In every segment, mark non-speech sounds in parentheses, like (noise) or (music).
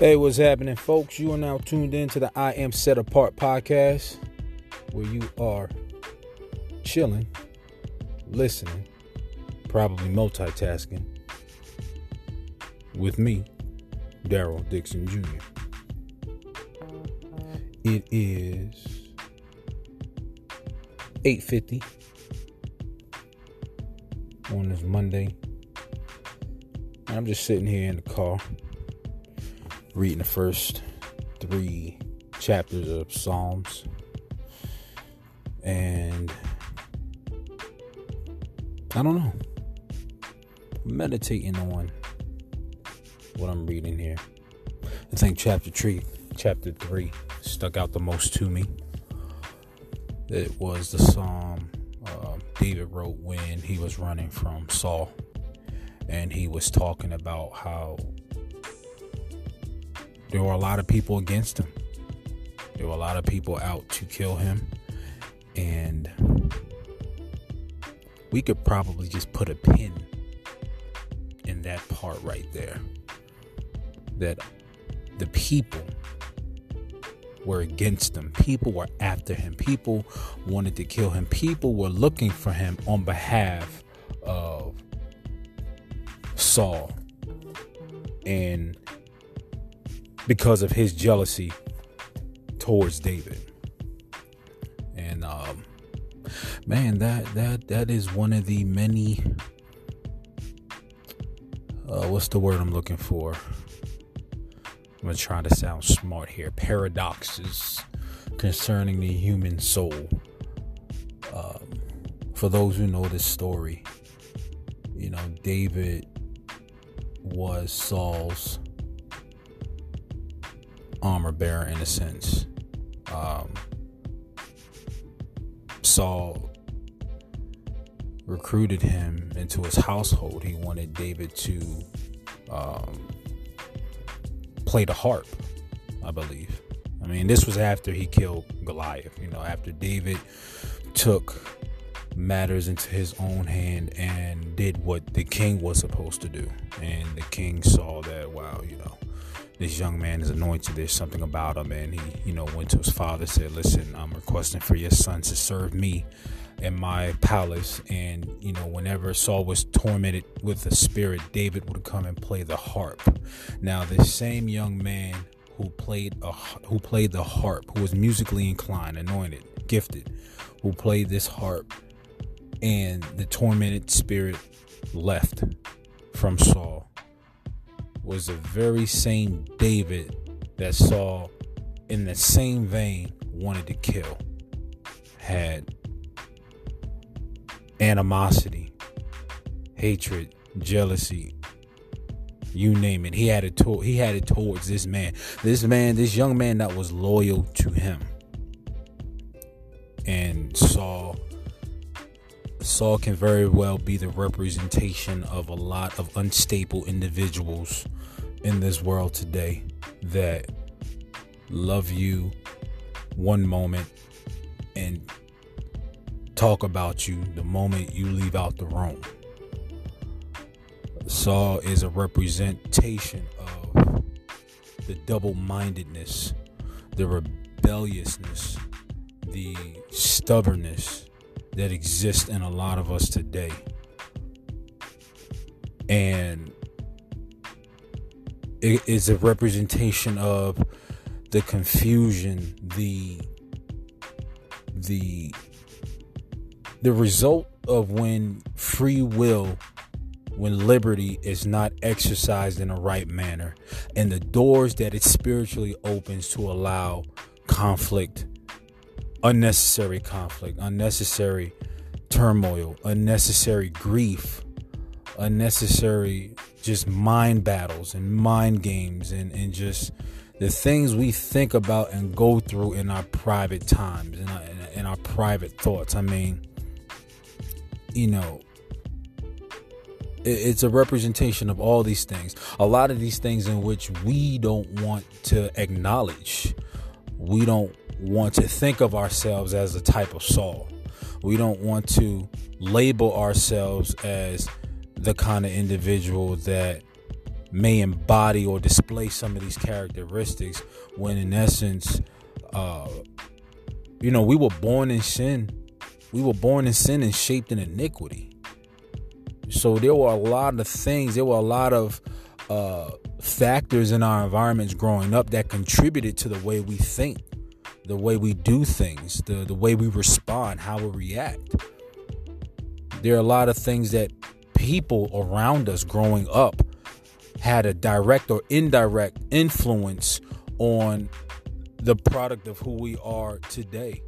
Hey, what's happening, folks? You are now tuned in to the I Am Set Apart podcast, where you are chilling, listening, probably multitasking with me, Daryl Dixon Jr. It is 8:50 on this Monday. I'm just sitting here in the car reading the first three chapters of Psalms. And I don't know. Meditating on what I'm reading here. I think chapter three, chapter three stuck out the most to me. It was the psalm uh, David wrote when he was running from Saul, and he was talking about how there were a lot of people against him. There were a lot of people out to kill him. And we could probably just put a pin in that part right there. That the people were against him. People were after him. People wanted to kill him. People were looking for him on behalf of Saul. And because of his jealousy towards David. And um, man, that that that is one of the many. Uh, what's the word I'm looking for? I'm gonna try to sound smart here. Paradoxes concerning the human soul. Um, for those who know this story, you know David was Saul's armor bearer in a sense. Um, Saul recruited him into his household. He wanted David to um, play the harp, I believe. I mean, this was after he killed Goliath, you know, after David took matters into his own hand and did what the king was supposed to do. And the king saw that, wow, you know, this young man is anointed. There's something about him. And he, you know, went to his father, said, Listen, I'm requesting for your son to serve me in my palace. And, you know, whenever Saul was tormented with the spirit, David would come and play the harp. Now, this same young man who played a, who played the harp, who was musically inclined, anointed, gifted, who played this harp, and the tormented spirit left from Saul was the very same David that Saul, in the same vein, wanted to kill. Had animosity, hatred, jealousy, you name it. He had it to- he had it towards this man. This man, this young man that was loyal to him. And Saul Saul can very well be the representation of a lot of unstable individuals in this world today that love you one moment and talk about you the moment you leave out the room. Saul is a representation of the double mindedness, the rebelliousness, the stubbornness that exists in a lot of us today. And it is a representation of the confusion, the the the result of when free will when liberty is not exercised in a right manner and the doors that it spiritually opens to allow conflict unnecessary conflict, unnecessary turmoil, unnecessary grief, unnecessary just mind battles and mind games and, and just the things we think about and go through in our private times and in, in our private thoughts. I mean, you know, it's a representation of all these things. A lot of these things in which we don't want to acknowledge. We don't want to think of ourselves as a type of Saul. We don't want to label ourselves as the kind of individual that may embody or display some of these characteristics when in essence uh you know we were born in sin. We were born in sin and shaped in iniquity. So there were a lot of things there were a lot of uh factors in our environments growing up that contributed to the way we think the way we do things the the way we respond how we react there are a lot of things that people around us growing up had a direct or indirect influence on the product of who we are today.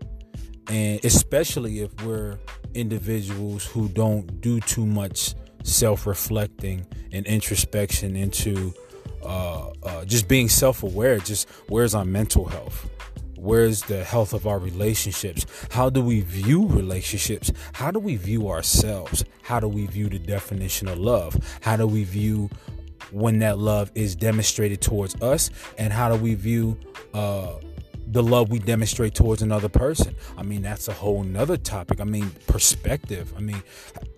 And especially if we're individuals who don't do too much self reflecting and introspection into uh, uh, just being self aware, just where's our mental health? Where's the health of our relationships? How do we view relationships? How do we view ourselves? How do we view the definition of love? How do we view when that love is demonstrated towards us and how do we view uh, the love we demonstrate towards another person i mean that's a whole nother topic i mean perspective i mean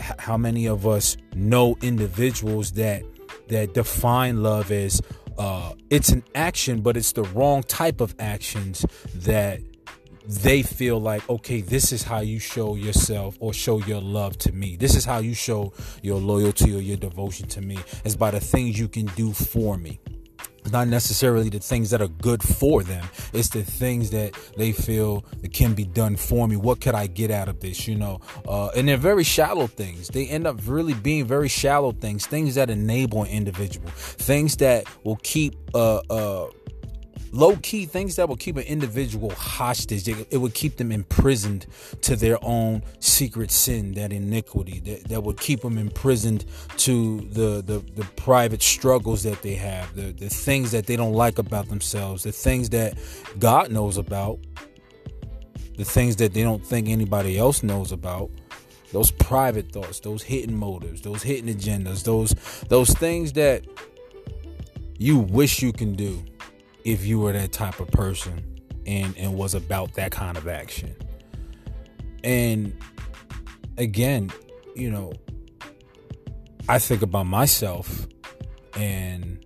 h- how many of us know individuals that that define love as uh, it's an action but it's the wrong type of actions that they feel like, okay, this is how you show yourself or show your love to me. This is how you show your loyalty or your devotion to me, is by the things you can do for me. Not necessarily the things that are good for them. It's the things that they feel that can be done for me. What could I get out of this? You know, uh, and they're very shallow things. They end up really being very shallow things. Things that enable an individual. Things that will keep uh, uh, low key things that will keep an individual hostage. It, would keep them imprisoned to their own secret sin, that iniquity, that, that would keep them imprisoned to the, the, the private struggles that they have, the, the things that they don't like about themselves, the things that God knows about, the things that they don't think anybody else knows about those private thoughts, those hidden motives, those hidden agendas, those those things that you wish you can do if you were that type of person and and was about that kind of action. And again, you know, I think about myself and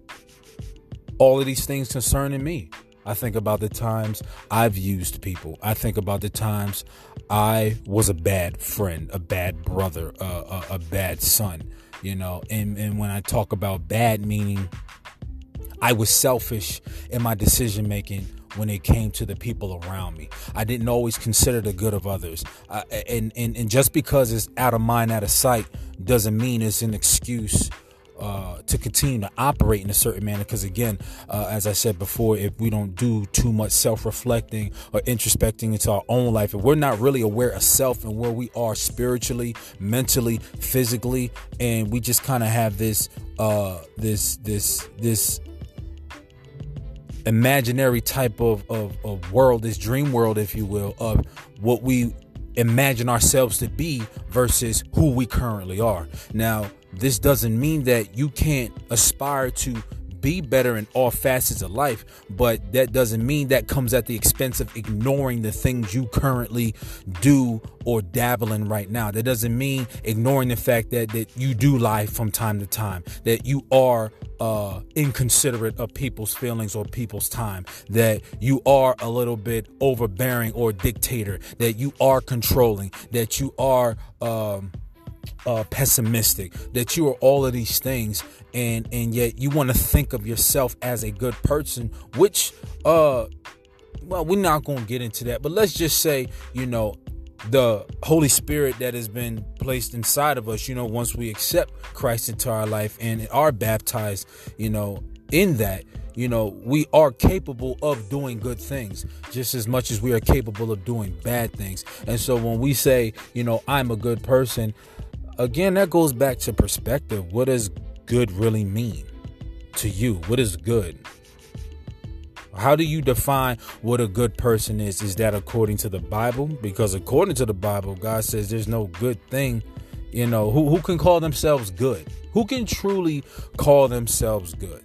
all of these things concerning me. I think about the times I've used people. I think about the times I was a bad friend, a bad brother, uh, a, a bad son, you know. And and when I talk about bad, meaning I was selfish in my decision making when it came to the people around me. I didn't always consider the good of others. Uh, and, and, and just because it's out of mind, out of sight, doesn't mean it's an excuse. Uh, to continue to operate in a certain manner because again uh, as i said before if we don't do too much self-reflecting or introspecting into our own life if we're not really aware of self and where we are spiritually mentally physically and we just kind of have this uh this this this imaginary type of, of, of world, this dream world, if you will, of what we imagine ourselves to be versus who we currently are. Now, this doesn't mean that you can't aspire to be better in all facets of life, but that doesn't mean that comes at the expense of ignoring the things you currently do or dabble in right now. That doesn't mean ignoring the fact that that you do lie from time to time, that you are uh, inconsiderate of people's feelings or people's time, that you are a little bit overbearing or dictator, that you are controlling, that you are. Um, uh, pessimistic, that you are all of these things, and and yet you want to think of yourself as a good person, which uh, well, we're not going to get into that, but let's just say, you know, the Holy Spirit that has been placed inside of us, you know, once we accept Christ into our life and are baptized, you know, in that, you know, we are capable of doing good things just as much as we are capable of doing bad things. And so when we say, you know, I'm a good person, again, that goes back to perspective. What does good really mean to you? What is good? How do you define what a good person is? Is that according to the Bible? Because according to the Bible, God says there's no good thing. You know, who, who can call themselves good? Who can truly call themselves good?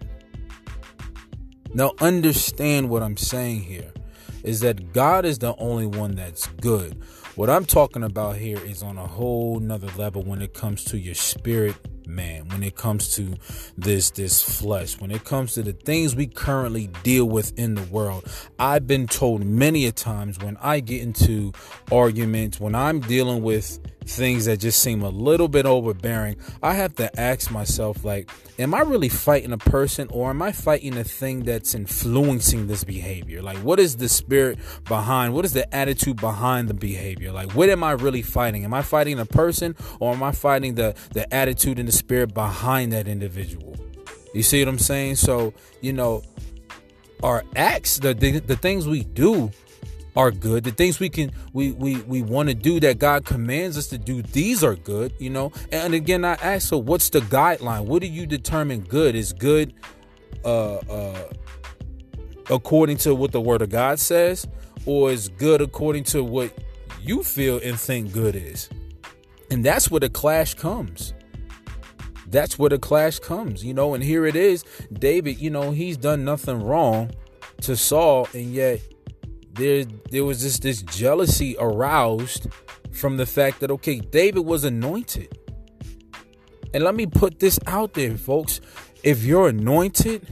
Now, understand what I'm saying here is that God is the only one that's good. What I'm talking about here is on a whole nother level when it comes to your spirit man. When it comes to this this flesh. When it comes to the things we currently deal with in the world. I've been told many a times when i get into arguments when i'm dealing with things that just seem a little bit overbearing, I have to ask myself, like, am I really fighting a person or am I fighting a thing that's influencing this behavior? Like, what is the spirit behind, what is the attitude behind the behavior? Like, what am I really fighting? Am I fighting a person or am I fighting the, the attitude and the spirit behind that individual? You see what I'm saying? So, you know, our acts, the, the, the things we do, are good. The things we can we we we want to do that god commands us to do these are good you know? And again i ask so what's the guideline? What do you determine good is good uh uh according to what the word of god says or is good according to what you feel and think good is? And that's where the clash comes. That's where the clash comes you know? And here it is david you know he's done nothing wrong to saul and yet there there was this this jealousy aroused from the fact that okay, David was anointed. And let me put this out there, folks. If you're anointed,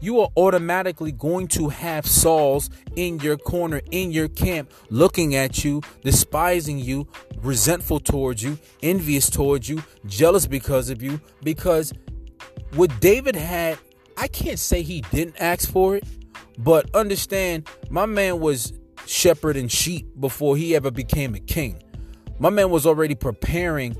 you are automatically going to have Sauls in your corner, in your camp, looking at you, despising you, resentful towards you, envious towards you, jealous because of you. Because what David had, I can't say he didn't ask for it. But understand, my man was shepherding sheep before he ever became a king. My man was already preparing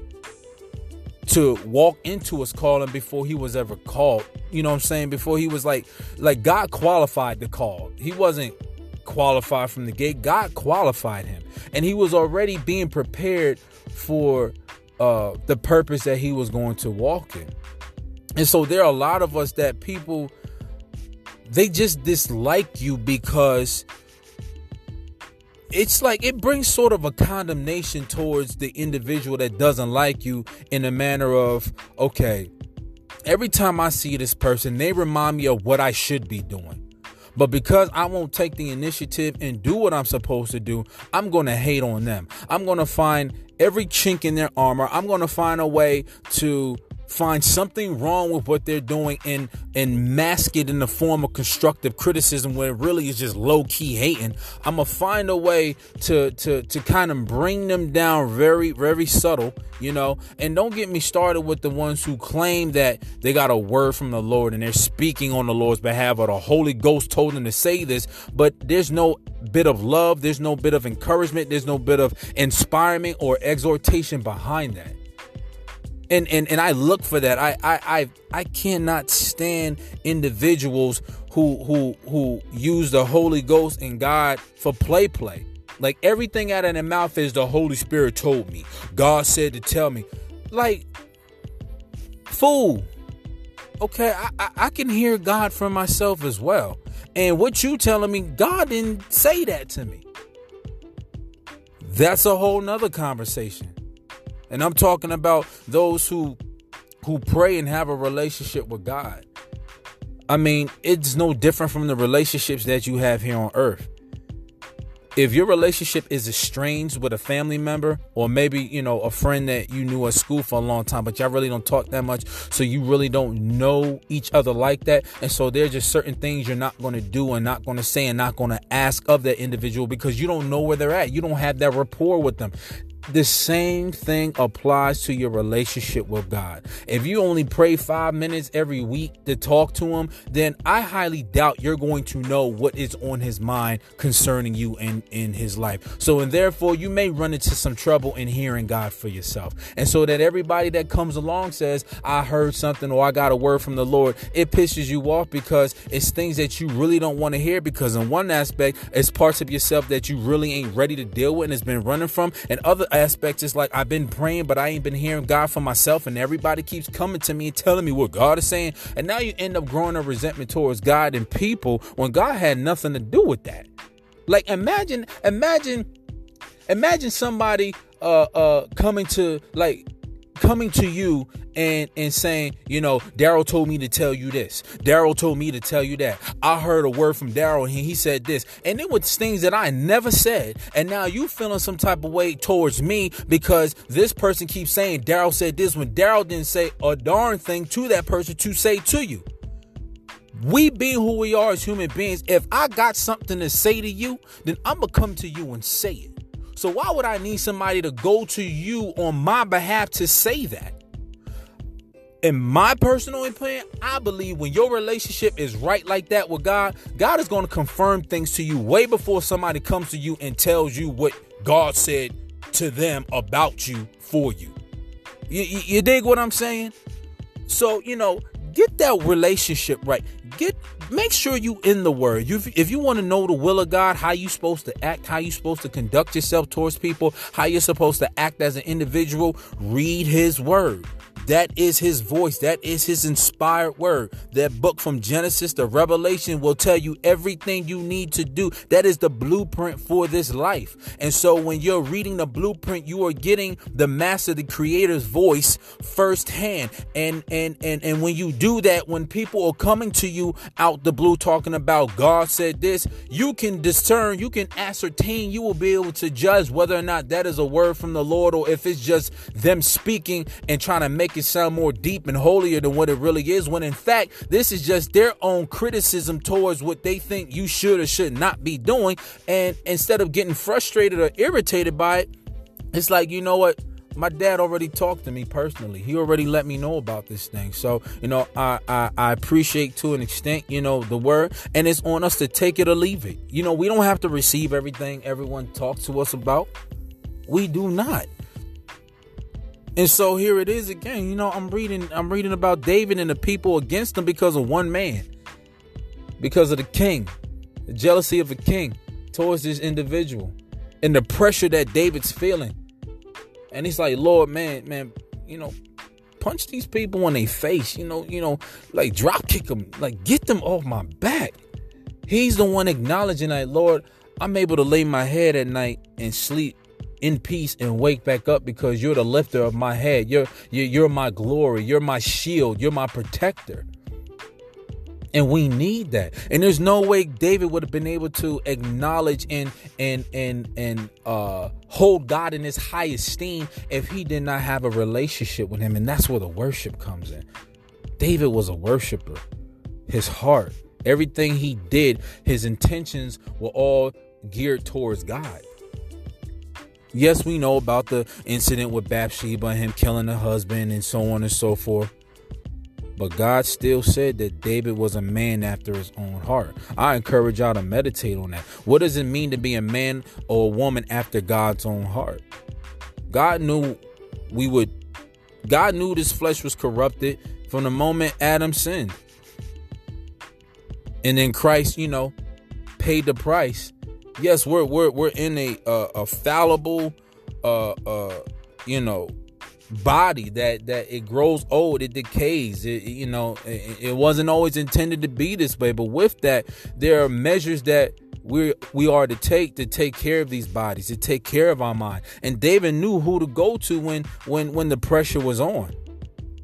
to walk into his calling before he was ever called. You know what I'm saying? Before he was like like God qualified the call. He wasn't qualified from the gate. God qualified him. And he was already being prepared for uh the purpose that he was going to walk in. And so there are a lot of us that people they just dislike you because it's like it brings sort of a condemnation towards the individual that doesn't like you in a manner of okay every time i see this person they remind me of what i should be doing but because I won't take the initiative and do what I'm supposed to do, I'm going to hate on them. I'm going to find every chink in their armor. I'm going to find a way to find something wrong with what they're doing and and mask it in the form of constructive criticism when it really is just low key hating i'm gonna find a way to to to kind of bring them down very very subtle you know? And don't get me started with the ones who claim that they got a word from the lord and they're speaking on the lord's behalf or the holy ghost told them to say this but there's no bit of love there's no bit of encouragement there's no bit of inspiring or exhortation behind that and and and I look for that. I I I, I cannot stand individuals who who who use the Holy Ghost and God for play play. Like everything out of their mouth is the Holy Spirit told me. God said to tell me. Like fool. Okay, I, I, I can hear God for myself as well. And what you telling me, God didn't say that to me. That's a whole nother conversation. And I'm talking about those who who pray and have a relationship with God. I mean, it's no different from the relationships that you have here on earth. If your relationship is estranged with a family member or maybe, you know, a friend that you knew at school for a long time, but y'all really don't talk that much, so you really don't know each other like that. And so there's just certain things you're not going to do and not going to say and not going to ask of that individual because you don't know where they're at. You don't have that rapport with them the same thing applies to your relationship with God. If you only pray five minutes every week to talk to Him, then I highly doubt you're going to know what is on His mind concerning you and in His life. So, and therefore, you may run into some trouble in hearing God for yourself. And so that everybody that comes along says, I heard something or I got a word from the Lord, it pisses you off because it's things that you really don't want to hear because, in one aspect, it's parts of yourself that you really ain't ready to deal with and has been running from, and other aspects it's like I've been praying, but I ain't been hearing God for myself, and everybody keeps coming to me and telling me what God is saying. And now you end up growing a resentment towards God and people when God had nothing to do with that. Like imagine, imagine, imagine somebody uh uh coming to like coming to you and and saying, you know, Daryl told me to tell you this. Daryl told me to tell you that. I heard a word from Daryl and he said this. And it was things that I never said. And now you feeling some type of way towards me because this person keeps saying Daryl said this when Daryl didn't say a darn thing to that person to say to you. We being who we are as human beings, if I got something to say to you, then I'm gonna come to you and say it. So why would I need somebody to go to you on my behalf to say that? In my personal opinion, I believe when your relationship is right like that with God, God is going to confirm things to you way before somebody comes to you and tells you what God said to them about you for you. You, you, you dig what I'm saying? So, you know, get that relationship right. Get make sure you in the word. You, if you want to know the will of God, how you supposed to act, how you supposed to conduct yourself towards people, how you're supposed to act as an individual, read his word. That is his voice. That is his inspired word. That book from Genesis to Revelation will tell you everything you need to do. That is the blueprint for this life. And so when you're reading the blueprint, you are getting the master, the creator's voice firsthand. And and and and when you do that, when people are coming to you out the blue talking about God said this, you can discern, you can ascertain, you will be able to judge whether or not that is a word from the Lord or if it's just them speaking and trying to make it it sound more deep and holier than what it really is, when in fact, this is just their own criticism towards what they think you should or should not be doing. And instead of getting frustrated or irritated by it, it's like, you know what? my dad already talked to me personally. He already let me know about this thing. So, you know, I, I, I appreciate to an extent, you know, the word. And it's on us to take it or leave it. You know, we don't have to receive everything everyone talks to us about. We do not. And so here it is again. You know, I'm reading I'm reading about David and the people against him because of one man. Because of the king. The jealousy of a king towards this individual. And the pressure that David's feeling. And he's like, Lord, man, man, you know, punch these people in their face, you know, you know, like drop kick them, like get them off my back. He's the one acknowledging that, Lord, I'm able to lay my head at night and sleep in peace and wake back up because you're the lifter of my head. You're, you're, my glory. You're my shield. You're my protector. And we need that. And there's no way David would have been able to acknowledge and and and and uh hold God in his high esteem if he did not have a relationship with him. And that's where the worship comes in. David was a worshiper. His heart, everything he did, his intentions were all geared towards God. Yes, we know about the incident with Bathsheba and him killing her husband and so on and so forth. But God still said that David was a man after his own heart. I encourage y'all to meditate on that. What does it mean to be a man or a woman after God's own heart? God knew we would, God knew this flesh was corrupted from the moment Adam sinned. And then Christ, you know, paid the price yes, we're we're we're in a uh, a fallible, uh, uh, you know, body that that it grows old, it decays. It, you know, it, it wasn't always intended to be this way, but with that, there are measures that we we are to take to take care of these bodies, to take care of our mind. And David knew who to go to when when when the pressure was on.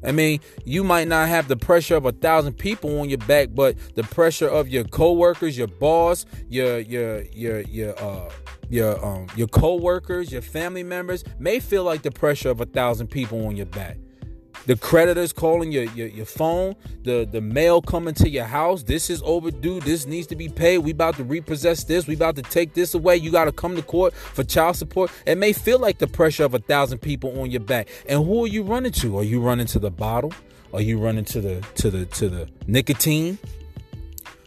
I mean, you might not have the pressure of a thousand people on your back, but the pressure of your coworkers, your boss, your your your your uh your um your coworkers, your family members may feel like the pressure of a thousand people on your back the creditors calling your, your, your phone, the, the mail coming to your house. This is overdue. This needs to be paid. We about to repossess this. We about to take this away. You got to come to court for child support. It may feel like the pressure of a thousand people on your back. And who are you running to? Are you running to the bottle? Are you running to the to the to the nicotine?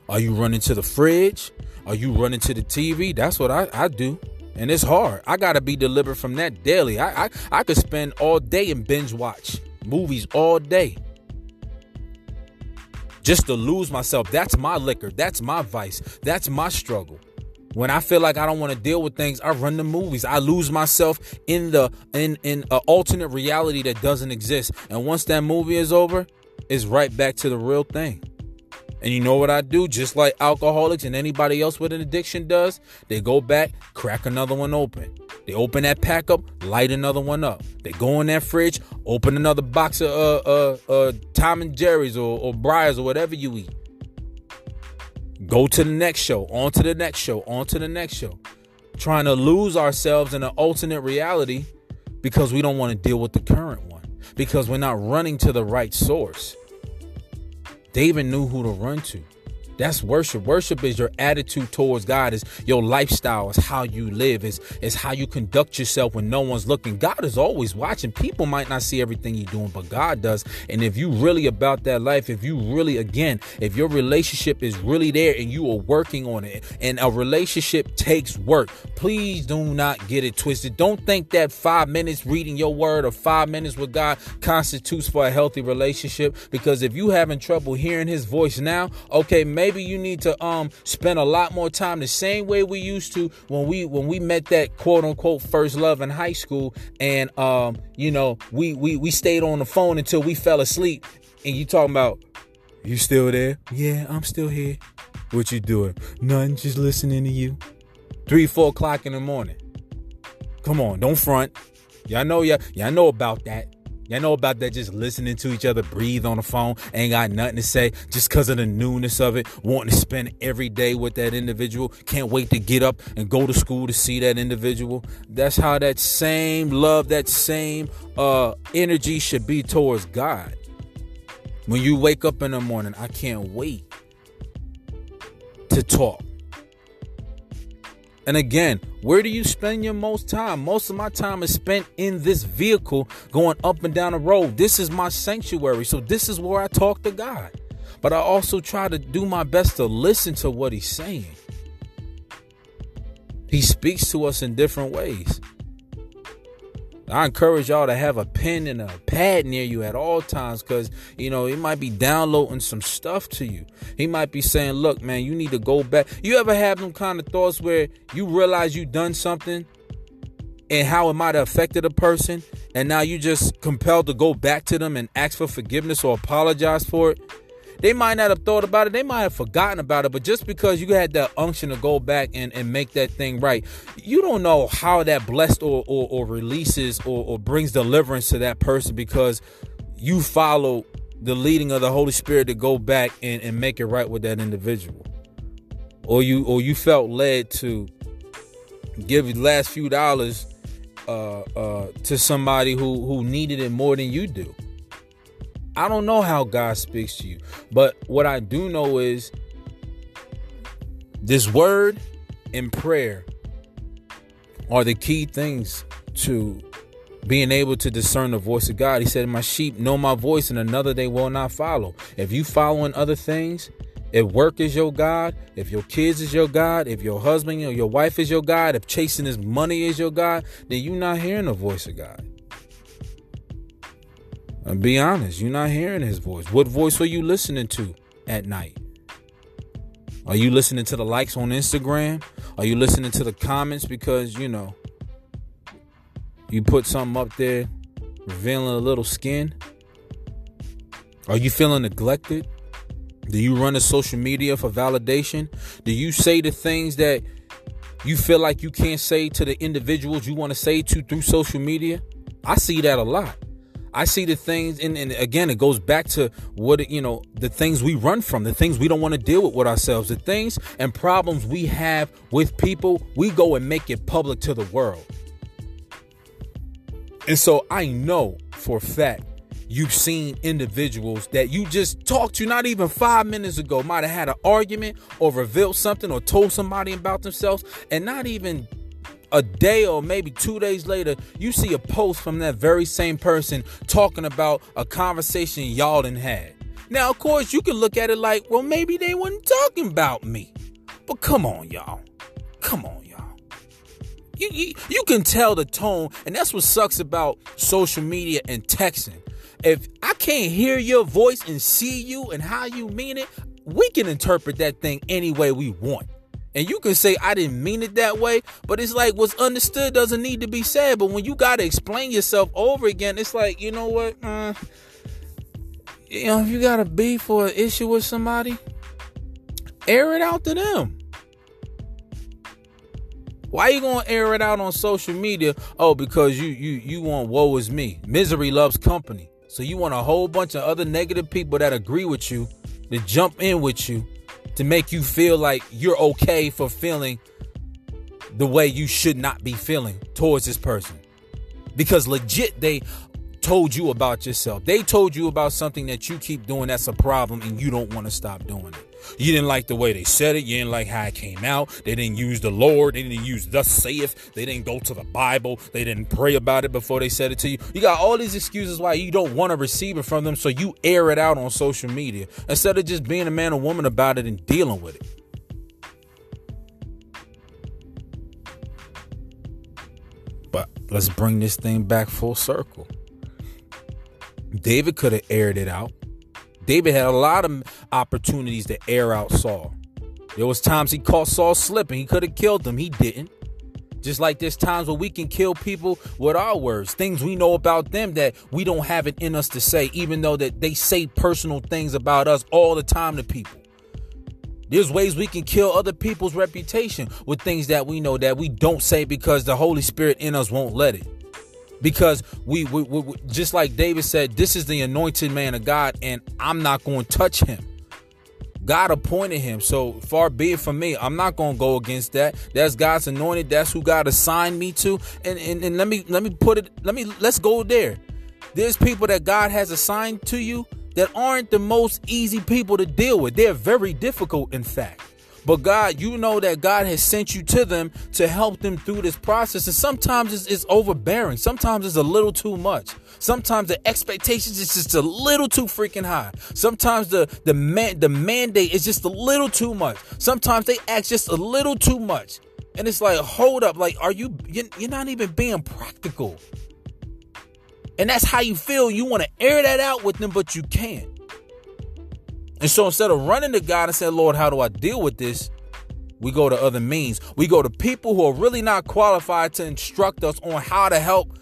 Are you running to the fridge? Are you running to the TV? That's what I, I do. And it's hard. I gotta be delivered from that daily. I, I I could spend all day and binge watch movies all day just to lose myself. That's my liquor. That's my vice. That's my struggle. When I feel like I don't want to deal with things, I run the movies. I lose myself in the in in an alternate reality that doesn't exist. And once that movie is over, it's right back to the real thing. And you know what I do? Just like alcoholics and anybody else with an addiction does, they go back, crack another one open. They open that pack up, light another one up. They go in that fridge, open another box of uh, uh, uh, Tom and Jerry's or, or Breyers or whatever you eat. Go to the next show, on to the next show, on to the next show. Trying to lose ourselves in an alternate reality because we don't want to deal with the current one, because we're not running to the right source. David knew who to run to. That's worship. Worship is your attitude towards God, is your lifestyle, is how you live, is, is how you conduct yourself when no one's looking. God is always watching. People might not see everything you're doing, but God does. And if you really about that life, if you really, again, if your relationship is really there and you are working on it, and a relationship takes work, please do not get it twisted. Don't think that five minutes reading your word or five minutes with God constitutes for a healthy relationship. Because if you having trouble hearing his voice now, okay, maybe maybe you need to um spend a lot more time the same way we used to when we when we met that quote unquote first love in high school and um you know we we we stayed on the phone until we fell asleep. And you talking about you still there? Yeah i'm still here. What you doing? Nothing just listening to you. Three four o'clock in the morning. Come on don't front. Y'all know y'all, y'all know about that Y'all know about that just listening to each other breathe on the phone, ain't got nothing to say just because of the newness of it, wanting to spend every day with that individual, can't wait to get up and go to school to see that individual. That's how that same love, that same uh, energy should be towards God. When you wake up in the morning, I can't wait to talk. And again, where do you spend your most time? Most of my time is spent in this vehicle going up and down the road. This is my sanctuary. So this is where I talk to God. But I also try to do my best to listen to what he's saying. He speaks to us in different ways. I encourage y'all to have a pen and a pad near you at all times because, you know, he might be downloading some stuff to you. He might be saying, look, man, you need to go back. You ever have them kind of thoughts where you realize you done something and how it might have affected a person and now you just compelled to go back to them and ask for forgiveness or apologize for it? They might not have thought about it, they might have forgotten about it, but just because you had that unction to go back and, and make that thing right, you don't know how that blessed or, or, or releases or, or brings deliverance to that person because you follow the leading of the Holy Spirit to go back and, and make it right with that individual. Or you or you felt led to give the last few dollars uh, uh, to somebody who who needed it more than you do. I don't know how God speaks to you, but what I do know is this word and prayer are the key things to being able to discern the voice of God. He said, My sheep know my voice, and another they will not follow. If you following other things, if work is your God, if your kids is your God, if your husband or your wife is your God, if chasing his money is your God, then you're not hearing the voice of God. And be honest, you're not hearing his voice. What voice are you listening to at night? Are you listening to the likes on Instagram? Are you listening to the comments because, you know, you put something up there revealing a little skin? Are you feeling neglected? Do you run to social media for validation? Do you say the things that you feel like you can't say to the individuals you want to say to through social media? I see that a lot. I see the things, and, and again, it goes back to what you know, the things we run from, the things we don't want to deal with with ourselves, the things and problems we have with people. We go and make it public to the world, and so I know for a fact you've seen individuals that you just talked to not even five minutes ago might have had an argument or revealed something or told somebody about themselves, and not even a day or maybe two days later, you see a post from that very same person talking about a conversation y'all done had. Now, of course, you can look at it like, well, maybe they weren't talking about me. But come on, y'all. Come on, y'all. You, you, you can tell the tone, and that's what sucks about social media and texting. If I can't hear your voice and see you and how you mean it, we can interpret that thing any way we want. And you can say, I didn't mean it that way, but it's like what's understood doesn't need to be said. But when you got to explain yourself over again, it's like, you know what? Uh, you know, if you got a beef or an issue with somebody, Air it out to them. Why you gonna air it out on social media? Oh, because you you you want woe is me. Misery loves company. So you want a whole bunch of other negative people that agree with you to jump in with you to make you feel like you're okay for feeling the way you should not be feeling towards this person. Because legit they told you about yourself. They told you about something that you keep doing that's a problem and you don't want to stop doing it. You didn't like the way they said it. You didn't like how it came out. They didn't use the Lord. They didn't use thus saith. They didn't go to the Bible. They didn't pray about it before they said it to you. You got all these excuses why you don't want to receive it from them, so you air it out on social media instead of just being a man or woman about it and dealing with it. But let's bring this thing back full circle. David could have aired it out. David had a lot of opportunities to air out Saul. There was times he caught Saul slipping. He could have killed him. He didn't. Just like there's times where we can kill people with our words, things we know about them that we don't have it in us to say, even though that they say personal things about us all the time to people. There's ways we can kill other people's reputation with things that we know that we don't say because the Holy Spirit in us won't let it because we, we, we, just like David said, this is the anointed man of God, and I'm not going to touch him. God appointed him, so far be it from me. I'm not going to go against that. That's God's anointed. That's who God assigned me to. And, and and let me let me put it. Let me let's go there. There's people that God has assigned to you that aren't the most easy people to deal with. They're very difficult, in fact. But God, you know that God has sent you to them to help them through this process. And sometimes it's, it's overbearing. Sometimes it's a little too much. Sometimes the expectations is just a little too freaking high. Sometimes the the man the mandate is just a little too much. Sometimes they act just a little too much. And it's like, hold up, like, are you you're not even being practical. And that's how you feel. You want to air that out with them, but you can't. And so instead of running to God and saying, Lord, how do I deal with this? We go to other means. We go to people who are really not qualified to instruct us on how to help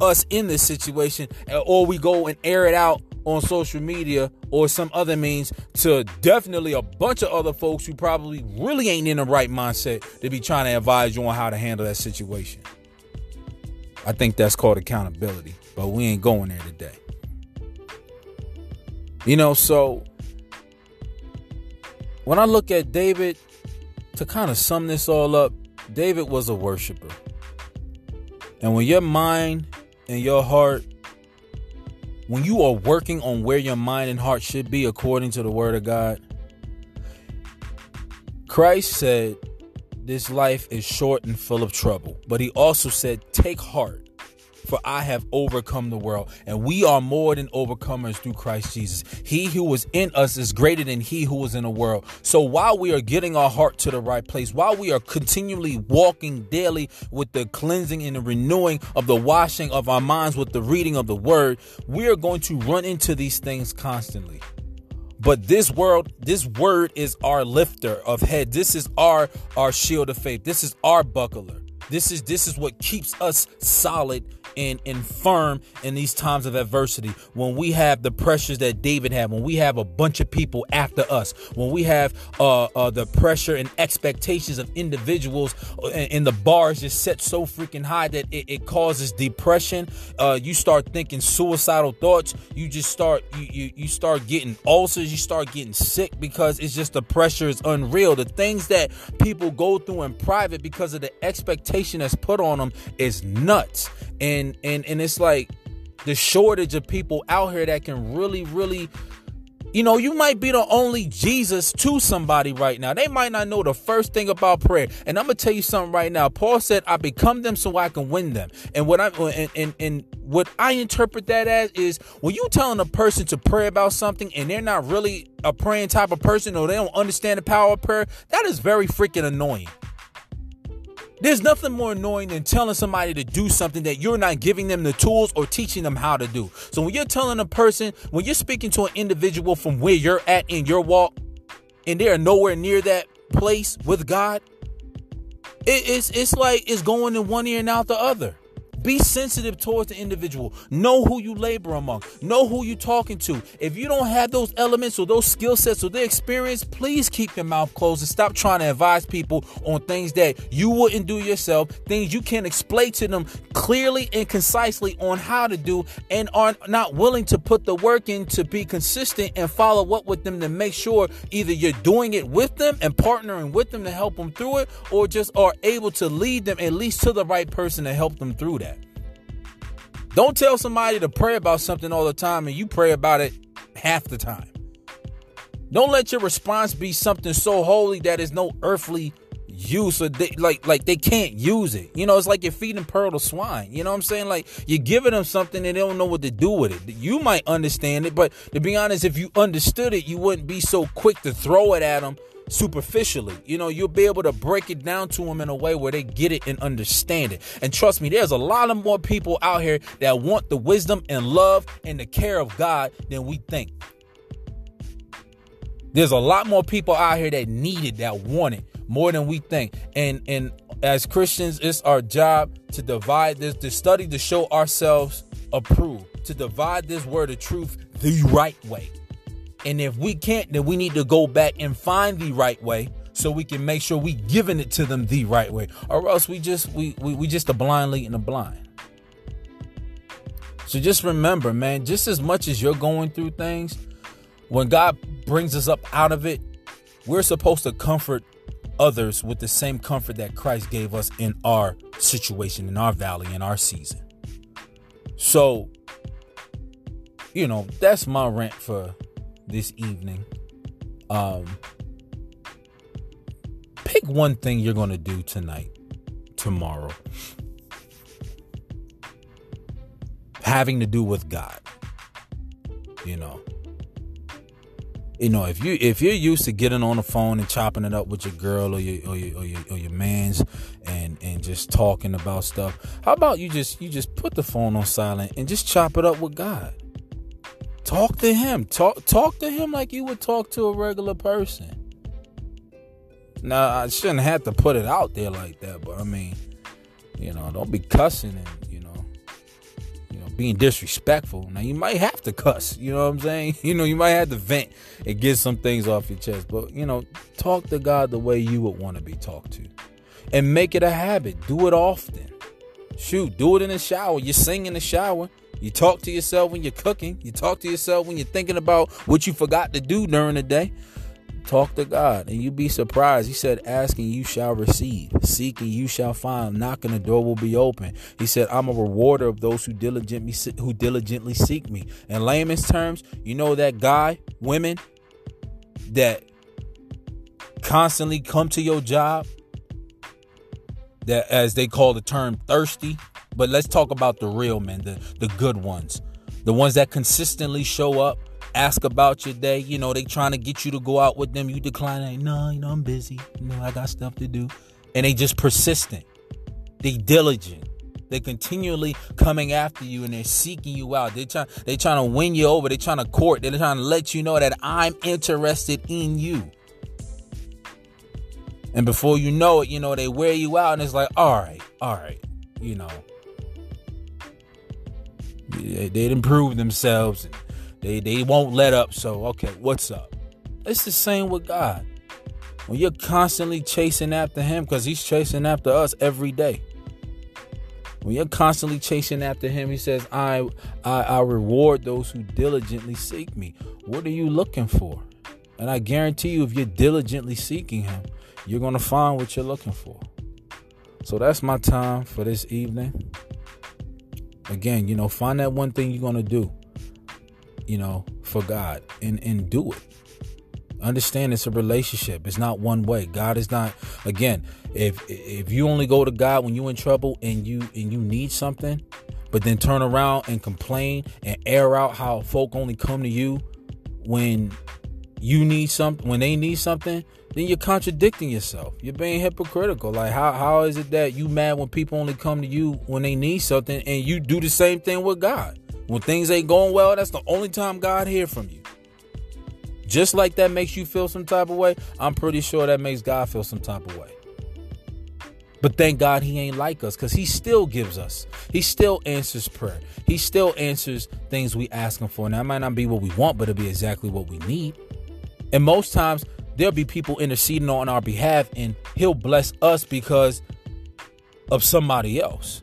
us in this situation, uh, or we go and air it out on social media or some other means to definitely a bunch of other folks who probably really ain't in the right mindset to be trying to advise you on how to handle that situation. I think that's called accountability, but we ain't going there today. You know, so when I look at David, to kind of sum this all up, David was a worshiper. And when your mind and your heart, when you are working on where your mind and heart should be according to the word of God, Christ said, This life is short and full of trouble. But he also said, Take heart for I have overcome the world. And we are more than overcomers through Christ Jesus. He who was in us is greater than he who was in the world. So while we are getting our heart to the right place, while we are continually walking daily with the cleansing and the renewing of the washing of our minds with the reading of the word, we are going to run into these things constantly. But this world, this word is our lifter of head. This is our our shield of faith. This is our buckler. This is this is what keeps us solid and, and firm in these times of adversity. When we have the pressures that David had, when we have a bunch of people after us, when we have uh, uh, the pressure and expectations of individuals, uh, and, and, the bar is just set so freaking high that it, it causes depression. Uh, you start thinking suicidal thoughts. You just start you, you you start getting ulcers. You start getting sick because it's just the pressure is unreal. The things that people go through in private because of the expectation that's put on them is nuts and and and it's like the shortage of people out here that can really really you know, you might be the only Jesus to somebody right now. They might not know the first thing about prayer. And I'm gonna tell you something right now. Paul said, "I become them so I can win them." And what I and, and and what I interpret that as is when you telling a person to pray about something and they're not really a praying type of person or they don't understand the power of prayer, that is very freaking annoying. There's nothing more annoying than telling somebody to do something that you're not giving them the tools or teaching them how to do. So when you're telling a person, when you're speaking to an individual from where you're at in your walk, and they are nowhere near that place with God, it, it's it's like it's going in one ear and out the other. Be sensitive towards the individual. Know who you labor among. Know who you're talking to. If you don't have those elements or those skill sets or their experience, please keep your mouth closed and stop trying to advise people on things that you wouldn't do yourself, things you can't explain to them clearly and concisely on how to do, and are not willing to put the work in to be consistent and follow up with them to make sure either you're doing it with them and partnering with them to help them through it, or just are able to lead them at least to the right person to help them through that. Don't tell somebody to pray about something all the time and you pray about it half the time. Don't let your response be something so holy that is no earthly use or they, like like they can't use it. You know, it's like you're feeding pearl to swine. You know what I'm saying? Like you're giving them something and they don't know what to do with it. You might understand it, but to be honest, if you understood it, you wouldn't be so quick to throw it at them superficially. You know, you'll be able to break it down to them in a way where they get it and understand it. And trust me, there's a lot of more people out here that want the wisdom and love and the care of God than we think. There's a lot more people out here that need it, that want it more than we think. And and as Christians, it's our job to divide this, to study to show ourselves approved, to divide this word of truth the right way. And if we can't, then we need to go back and find the right way so we can make sure we giving it to them the right way. Or else we just we we, we just a blind leading the blind. So just remember, man, just as much as you're going through things, when God brings us up out of it, we're supposed to comfort others with the same comfort that Christ gave us in our situation, in our valley, in our season. So, you know, that's my rant for this evening. Um, pick one thing you're going to do tonight, tomorrow, having to do with God. You know, you know if you if you're used to getting on the phone and chopping it up with your girl or your or your or your, or your man's and and just talking about stuff how about you just you just put the phone on silent and just chop it up with god Talk to him. Talk talk to him like you would talk to a regular person. Now I shouldn't have to put it out there like that, but I mean, you know, don't be cussing and you know, you know, being disrespectful. Now you might have to cuss, you know what I'm saying? (laughs) You know, you might have to vent and get some things off your chest, but you know, talk to God the way you would want to be talked to. And make it a habit. Do it often. Shoot, do it in the shower. You sing in the shower. You talk to yourself when you're cooking. You talk to yourself when you're thinking about what you forgot to do during the day. Talk to God, and you'd be surprised. He said, Asking, you shall receive. Seeking, you shall find. Knocking, the door will be open. He said, I'm a rewarder of those who diligently, who diligently seek me. In layman's terms, you know that guy, women that constantly come to your job, that as they call the term thirsty, but let's talk about the real men, the, the good ones, the ones that consistently show up, ask about your day. You know, they trying to get you to go out with them. You decline, like, no, you know, I'm busy. You know, I got stuff to do. And they just persistent. They diligent. They're continually coming after you and they're seeking you out. They trying. they trying to win you over. They're trying to court. They're trying to let you know that I'm interested in you. And before you know it, you know, they wear you out and it's like, all right, all right, you know, they'd improve themselves. They they won't let up. So okay, what's up? It's the same with God. When you're constantly chasing after Him, because He's chasing after us every day. When you're constantly chasing after Him, He says, "I I, I reward those who diligently seek Me." What are you looking for? And I guarantee you, if you're diligently seeking Him, you're gonna find what you're looking for. So that's my time for this evening again, you know, find that one thing you're gonna do, you know, for God and and do it. Understand it's a relationship. It's not one way. God is not again, if if you only go to God when you're in trouble and you and you need something, but then turn around and complain and air out how folk only come to you when you need something when they need something then you're contradicting yourself you're being hypocritical like how, how is it that you mad when people only come to you when they need something and you do the same thing with god when things ain't going well that's the only time god hear from you just like that makes you feel some type of way i'm pretty sure that makes god feel some type of way But thank God he ain't like us because he still gives us. He still answers prayer. He still answers things we ask him for. Now, it might not be what we want, but it'll be exactly what we need. And most times, there'll be people interceding on our behalf, and he'll bless us because of somebody else,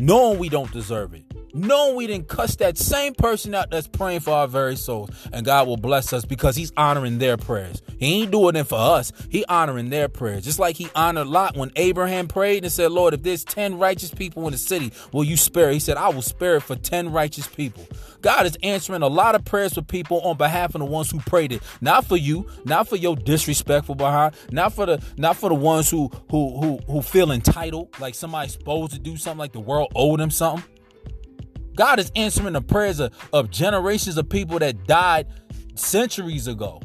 knowing we don't deserve it knowing we didn't cuss that same person out that's praying for our very souls. And God will bless us because He's honoring their prayers. He ain't doing it for us. He honoring their prayers. Just like He honored Lot when Abraham prayed and said, Lord, if there's 10 righteous people in the city, will you spare? He said, I will spare it for 10 righteous people. God is answering a lot of prayers for people on behalf of the ones who prayed it. Not for you, not for your disrespectful behind, not for the not for the ones who who who who feel entitled, like somebody's supposed to do something like the world owed them something. God is answering the prayers of, of generations of people that died centuries ago.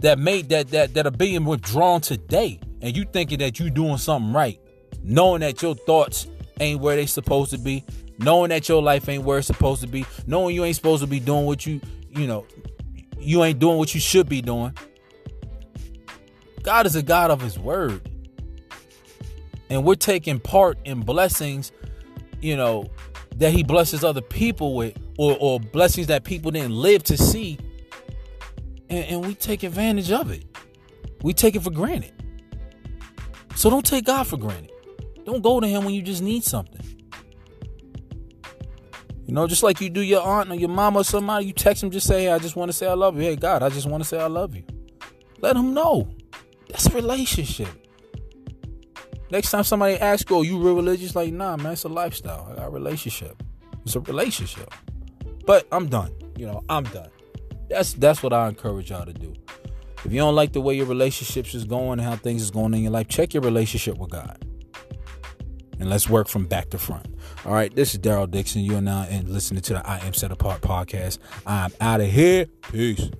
That made that that that are being withdrawn today. And you thinking that you doing something right. Knowing that your thoughts ain't where they supposed to be. Knowing that your life ain't where it's supposed to be. Knowing you ain't supposed to be doing what you, you know, you ain't doing what you should be doing. God is a God of his word. And we're taking part in blessings, you know, that he blesses other people with or, or blessings that people didn't live to see and, and we take advantage of it. We take it for granted. So don't take god for granted. Don't go to him when you just need something. You know just like you do your aunt or your mom or somebody you text them just say hey i just want to say i love you. Hey god i just want to say i love you. Let him know. That's relationship Next time somebody asks you, "Are you real religious?" Like, nah, man, it's a lifestyle. I got a relationship. It's a relationship. But I'm done. You know, I'm done. That's that's what I encourage y'all to do. If you don't like the way your relationships is going and how things is going in your life, check your relationship with God. And let's work from back to front. All right, this is Daryl Dixon. You are now and listening to the I Am Set Apart podcast. I'm out of here. Peace.